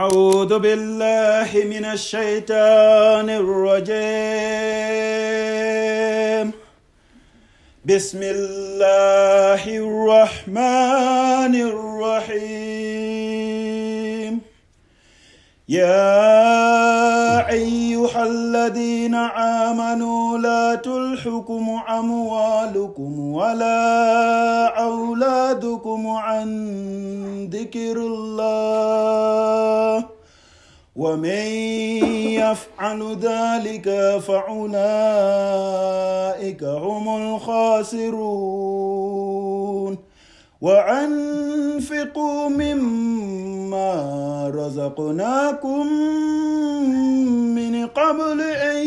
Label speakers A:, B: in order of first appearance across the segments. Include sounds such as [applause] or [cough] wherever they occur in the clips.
A: أعوذ بالله من الشيطان الرجيم. بسم الله الرحمن الرحيم. يا أيها الذين آمنوا لا تلحكم أموالكم ولا أولادكم عن ذكر الله. ومن يفعل ذلك فأولئك هم الخاسرون. وأنفقوا مما رزقناكم من قبل أن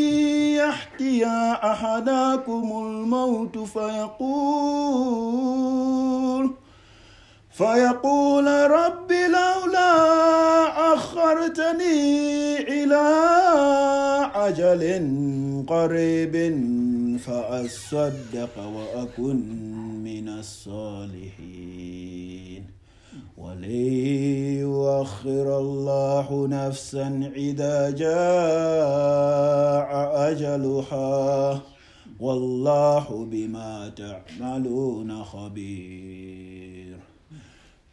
A: يحتي أحدكم الموت فيقول فيقول رب لولا أخرتني إلى أجل قريب فأصدق وأكن من الصالحين. ولن يؤخر الله نفسا إذا جاء أجلها. والله بما تعملون خبير.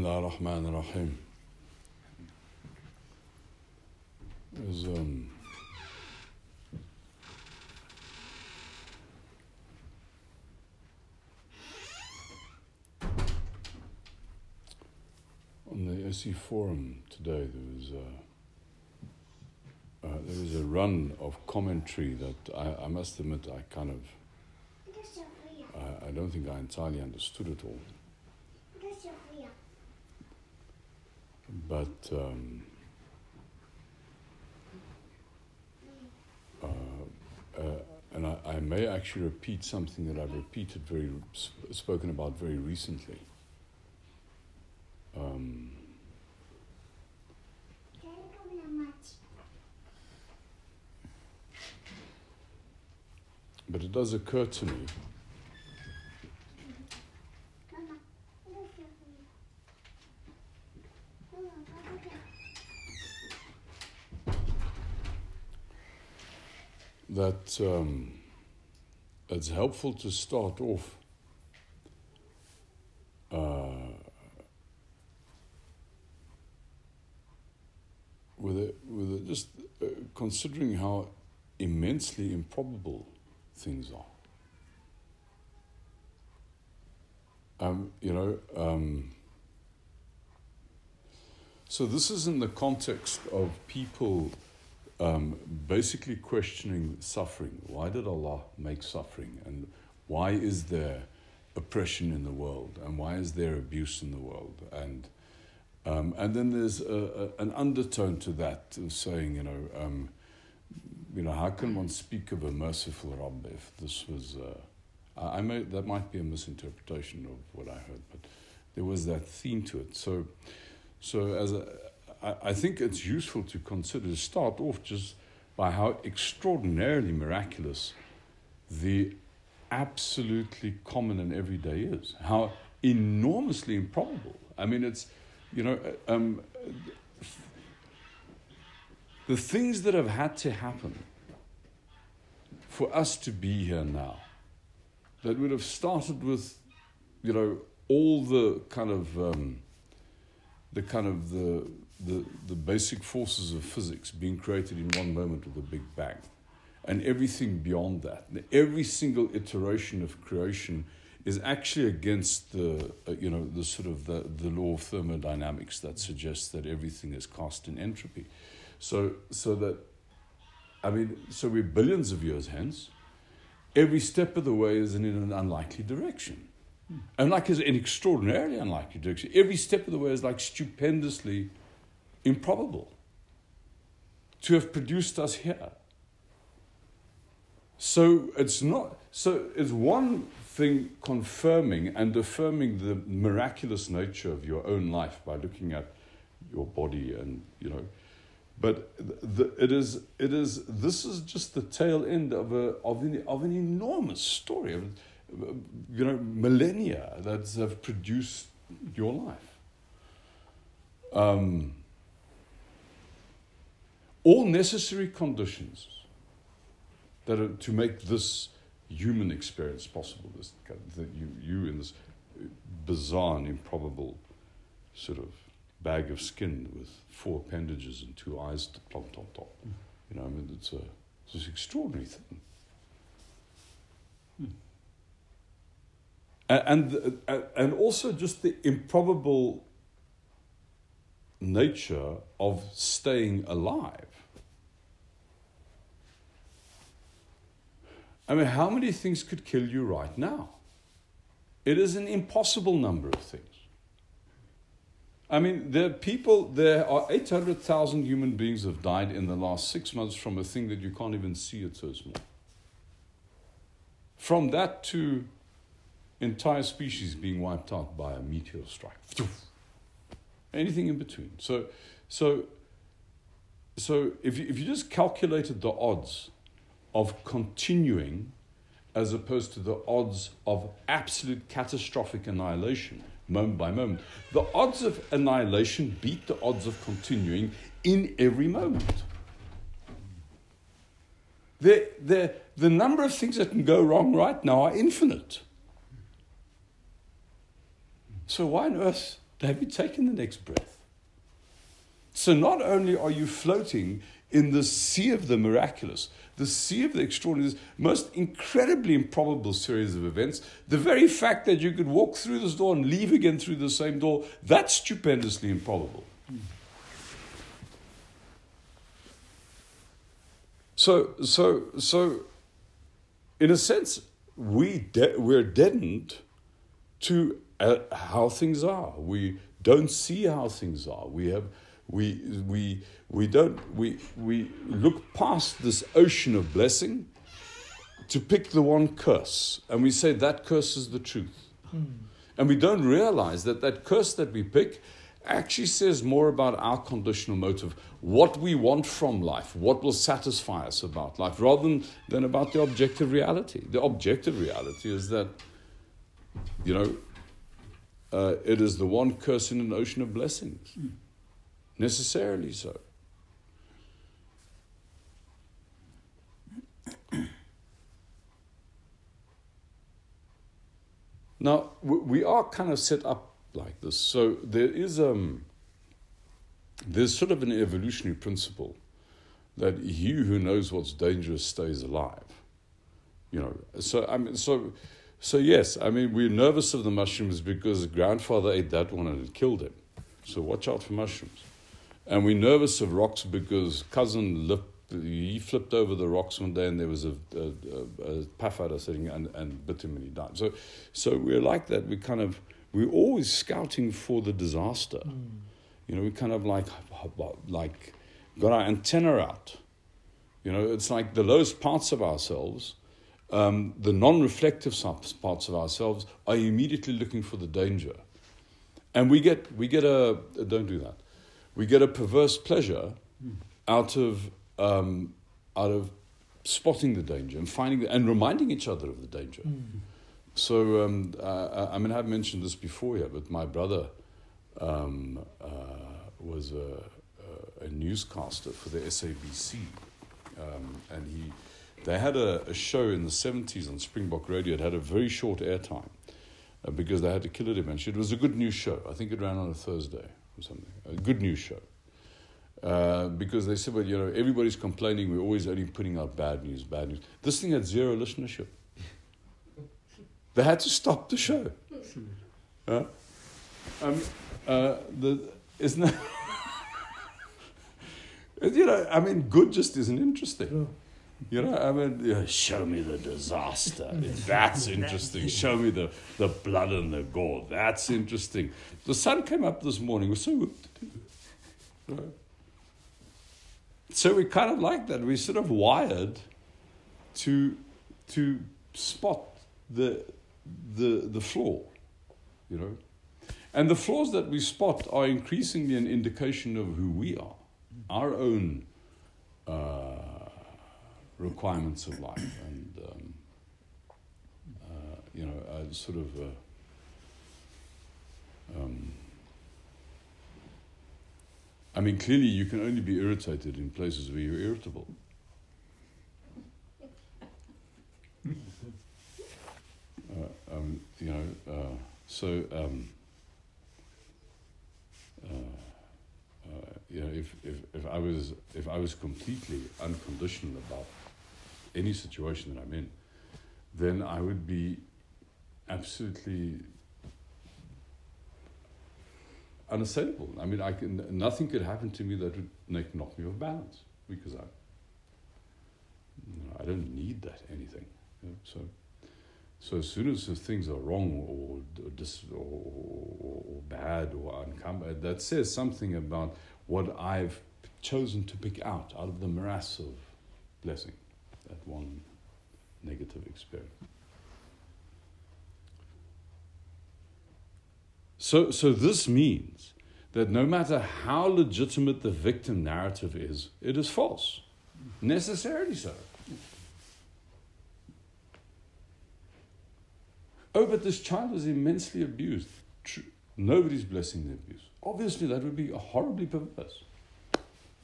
B: الله الرحمن الرحيم There's, um, on the SE forum today, there was a, uh, there was a run of commentary that I, I must admit I kind of I, I don't think I entirely understood it all. But um, uh, uh, and I, I, may actually repeat something that I've repeated very sp- spoken about very recently. Um, but it does occur to me that um, it's helpful to start off uh, with, a, with a just uh, considering how immensely improbable things are. Um, you know, um, so this is in the context of people um, basically questioning suffering. Why did Allah make suffering? And why is there oppression in the world? And why is there abuse in the world? And, um, and then there's a, a, an undertone to that of saying, you know, um, you know, how can one speak of a merciful Rabb if this was, uh, I may, that might be a misinterpretation of what I heard, but there was that theme to it. So, so as a, I, think it's useful to consider to start off just by how extraordinarily miraculous the absolutely common and everyday is. How enormously improbable. I mean, it's, you know, um, the things that have had to happen for us to be here now, that would have started with, you know, all the kind of, um, the kind of the the, the basic forces of physics being created in one moment with a big bang. And everything beyond that, every single iteration of creation is actually against the, uh, you know, the sort of the, the law of thermodynamics that suggests that everything is cast in entropy. So, so that, I mean, so we're billions of years hence, every step of the way is in an unlikely direction. And like is an extraordinarily unlikely direction. Every step of the way is like stupendously improbable to have produced us here. So it's not so it's one thing confirming and affirming the miraculous nature of your own life by looking at your body and you know but the, it is it is this is just the tail end of a of an, of an enormous story you know millennia that have produced your life um, all necessary conditions that are to make this human experience possible. This that you you in this bizarre and improbable sort of bag of skin with four appendages and two eyes to plop top top. You know, I mean, it's a it's an extraordinary thing. Mm. And, uh, and, and also just the improbable nature of staying alive. I mean, how many things could kill you right now? It is an impossible number of things. I mean, there are people, there are 800,000 human beings have died in the last six months from a thing that you can't even see, it's so small. From that to entire species being wiped out by a meteor strike. Anything in between. So, so, so if you, if you just calculated the odds of continuing as opposed to the odds of absolute catastrophic annihilation, moment by moment. The odds of annihilation beat the odds of continuing in every moment. The, the, the number of things that can go wrong right now are infinite. So, why on earth have you taken the next breath? So, not only are you floating in the sea of the miraculous, the sea of the extraordinary, most incredibly improbable series of events. The very fact that you could walk through this door and leave again through the same door, that's stupendously improbable. So, so, so, in a sense, we de- we're deadened to how things are. We don't see how things are. We have we, we, we, don't, we, we look past this ocean of blessing to pick the one curse, and we say that curse is the truth. Hmm. And we don't realize that that curse that we pick actually says more about our conditional motive, what we want from life, what will satisfy us about life, rather than, than about the objective reality. The objective reality is that, you know, uh, it is the one curse in an ocean of blessings. Mm necessarily so. Now, we are kind of set up like this. So there is um, there's sort of an evolutionary principle that he who knows what's dangerous stays alive. You know, so I mean, so so yes, I mean we're nervous of the mushrooms because grandfather ate that one and it killed him. So watch out for mushrooms. And we're nervous of rocks because cousin lip, he flipped over the rocks one day and there was a, a, a, a puff adder sitting and, and bit him and he died. So, so we're like that. We kind of, we're always scouting for the disaster. Mm. You know, we kind of like, like got our antenna out. You know, it's like the lowest parts of ourselves, um, the non reflective parts of ourselves are immediately looking for the danger. And we get, we get a, don't do that we get a perverse pleasure out of um, out of spotting the danger and finding the, and reminding each other of the danger. Mm. So um, uh, I mean, I've mentioned this before here, but my brother um, uh, was a, a, newscaster for the SABC, um, and he they had a, a, show in the seventies on Springbok Radio. It had a very short airtime uh, because they had to kill it eventually. It was a good news show. I think it ran on a Thursday or something, a good news show. Uh, because they said, well, you know, everybody's complaining, we're always only putting out bad news, bad news. This thing had zero listenership. They had to stop the show. Uh, um, uh, the, isn't that, [laughs] you know, I mean, good just isn't interesting. You know, I mean, yeah, show me the disaster. That's interesting. Show me the, the blood and the gore. That's interesting. The sun came up this morning. Was so. So we kind of like that. We're sort of wired to to spot the the the flaw, you know. And the flaws that we spot are increasingly an indication of who we are, our own uh, requirements of life, and um, uh, you know, uh, sort of. Um, I mean, clearly, you can only be irritated in places where you're irritable. [laughs] Uh, um, you know, uh, so. Um, uh, uh, you know, if, if, if I was if I was completely unconditional about any situation that I'm in, then I would be absolutely unassailable. I mean, I can nothing could happen to me that would make knock me off balance because I you know, I don't need that anything. You know, so. So as soon as things are wrong or, dis, or, or, or bad or uncomfortable, uh, that says something about what I've chosen to pick out out of the morass of blessing, that one negative experience. So, so this means that no matter how legitimate the victim narrative is, it is false, necessarily so. Oh, but this child was immensely abused. True. Nobody's blessing the abuse. Obviously, that would be horribly perverse.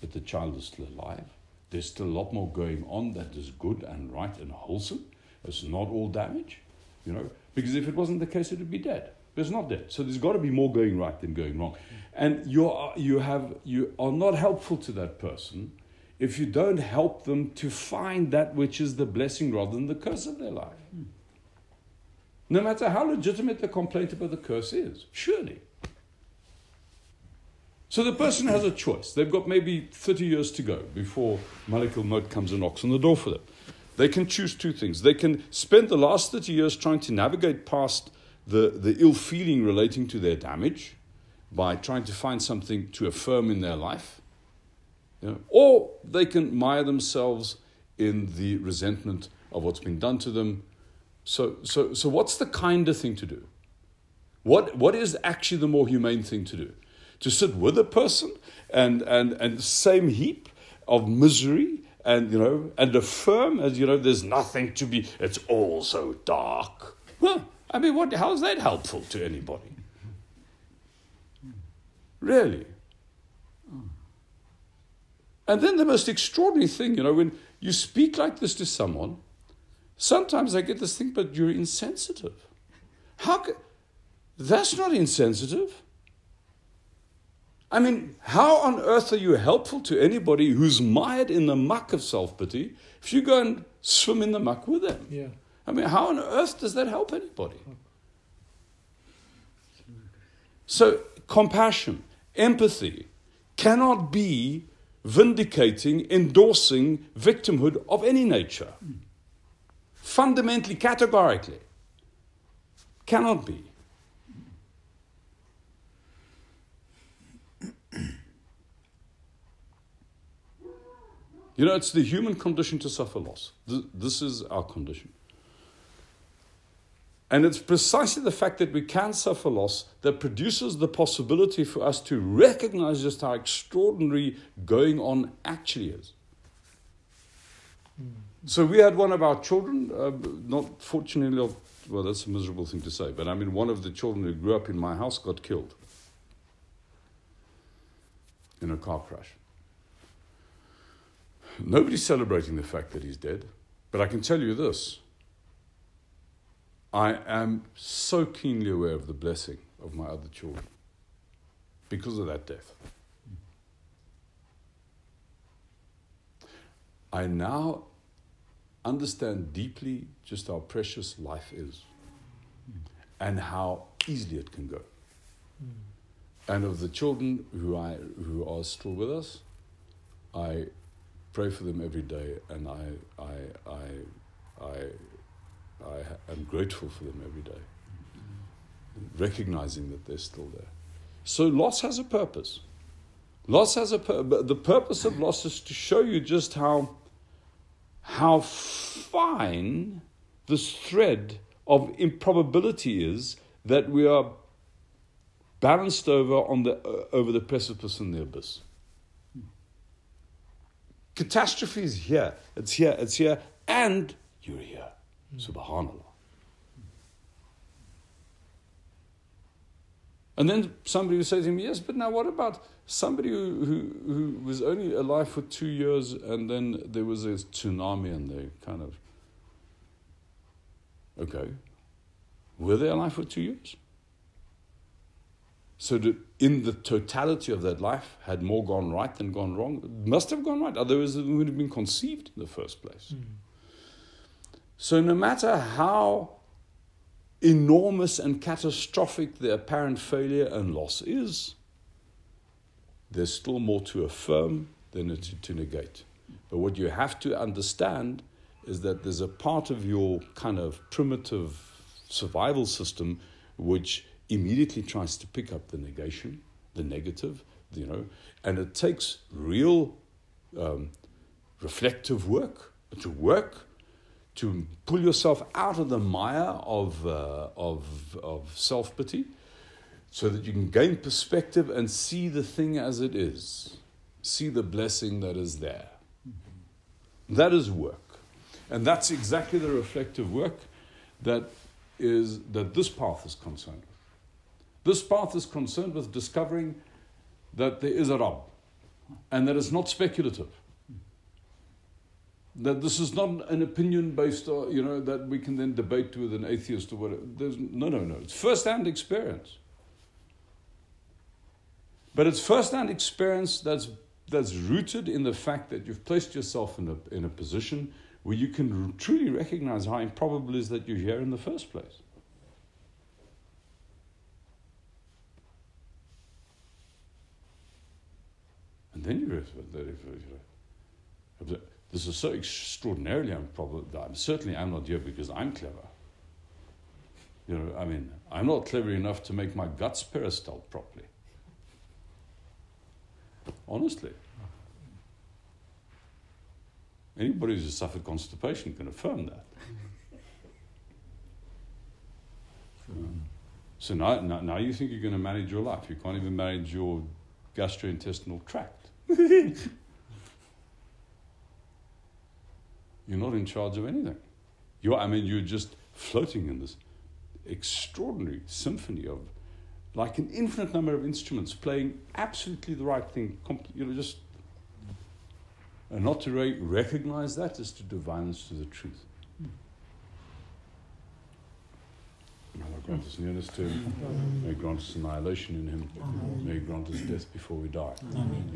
B: But the child is still alive. There's still a lot more going on that is good and right and wholesome. It's not all damage, you know, because if it wasn't the case, it would be dead. But it's not dead. So there's got to be more going right than going wrong. And you are, you, have, you are not helpful to that person if you don't help them to find that which is the blessing rather than the curse of their life. Hmm. No matter how legitimate the complaint about the curse is, surely. So the person has a choice. They've got maybe 30 years to go before Malakul Maut comes and knocks on the door for them. They can choose two things. They can spend the last 30 years trying to navigate past the, the ill feeling relating to their damage by trying to find something to affirm in their life. You know, or they can mire themselves in the resentment of what's been done to them so, so, so what's the kinder thing to do? What, what is actually the more humane thing to do? To sit with a person and, and, and same heap of misery and, you know, and affirm as, you know, there's nothing to be, it's all so dark. Well, I mean, what, how is that helpful to anybody? Really? And then the most extraordinary thing, you know, when you speak like this to someone, Sometimes I get this thing, but you're insensitive. How can, that's not insensitive. I mean, how on earth are you helpful to anybody who's mired in the muck of self pity if you go and swim in the muck with them?
C: Yeah.
B: I mean, how on earth does that help anybody? So, compassion, empathy cannot be vindicating, endorsing victimhood of any nature fundamentally, categorically. Cannot be. You know, it's the human condition to suffer loss. This is our condition. And it's precisely the fact that we can suffer loss that produces the possibility for us to recognize just how extraordinary going on actually is. Mm. So we had one of our children, uh, not fortunately, well, that's a miserable thing to say, but I mean, one of the children who grew up in my house got killed in a car crash. Nobody's celebrating the fact that he's dead, but I can tell you this. I am so keenly aware of the blessing of my other children because of that death. I now understand deeply just how precious life is and how easily it can go. And of the children who, I, who are still with us, I pray for them every day, and I, I, I, I, I am grateful for them every day, recognizing that they're still there. So loss has a purpose. Loss has a pur- the purpose of loss is to show you just how how fine this thread of improbability is that we are balanced over on the uh, over the precipice and the abyss. Catastrophe is here. It's here. It's here, and you're here. Hmm. Subhanallah. And then somebody would say to him, Yes, but now what about somebody who, who, who was only alive for two years and then there was a tsunami and they kind of. Okay. Were they alive for two years? So, that in the totality of that life, had more gone right than gone wrong? It must have gone right, otherwise, it would have been conceived in the first place. Mm. So, no matter how enormous and catastrophic the apparent failure and loss is, there's still more to affirm than to, to negate. But what you have to understand is that there's a part of your kind of primitive survival system which immediately tries to pick up the negation, the negative, you know, and it takes real um, reflective work to work to pull yourself out of the mire of, uh, of, of self pity so that you can gain perspective and see the thing as it is, see the blessing that is there. That is work. And that's exactly the reflective work that, is, that this path is concerned. This path is concerned with discovering that there is a Rabb and that it's not speculative that this is not an opinion based on, you know, that we can then debate with an atheist or whatever. There's, no, no, no. It's first hand experience. But it's first hand experience that's, that's rooted in the fact that you've placed yourself in a, in a position where you can truly recognize how improbable it is that you're here in the first place. You this is so extraordinarily improbable. I'm, certainly I'm not here because I'm clever. You know, I mean, I'm not clever enough to make my guts peristalt properly. Honestly. Anybody who's suffered constipation can affirm that. So now, now, now you think you're going to manage your life. You can't even manage your gastrointestinal tract. [laughs] You're not in charge of anything. You're, I mean, you're just floating in this extraordinary symphony of like an infinite number of instruments playing absolutely the right thing. You know, just and not to re- recognize that is to do violence to the truth. May Allah grant us nearness to Him. May grant us annihilation in Him. May grant us death before we die.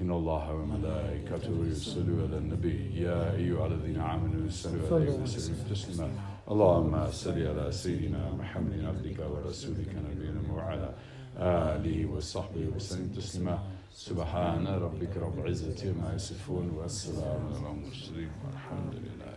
B: إن الله وملائكته يصلوا على النبي يا أيها الذين آمنوا صلوا عليه وسلموا تسليما اللهم صل على سيدنا محمد عبدك ورسولك نبينا وعلى آله وصحبه وسلم تسليما سبحان ربك رب العزة عما يصفون والسلام على المرسلين والحمد لله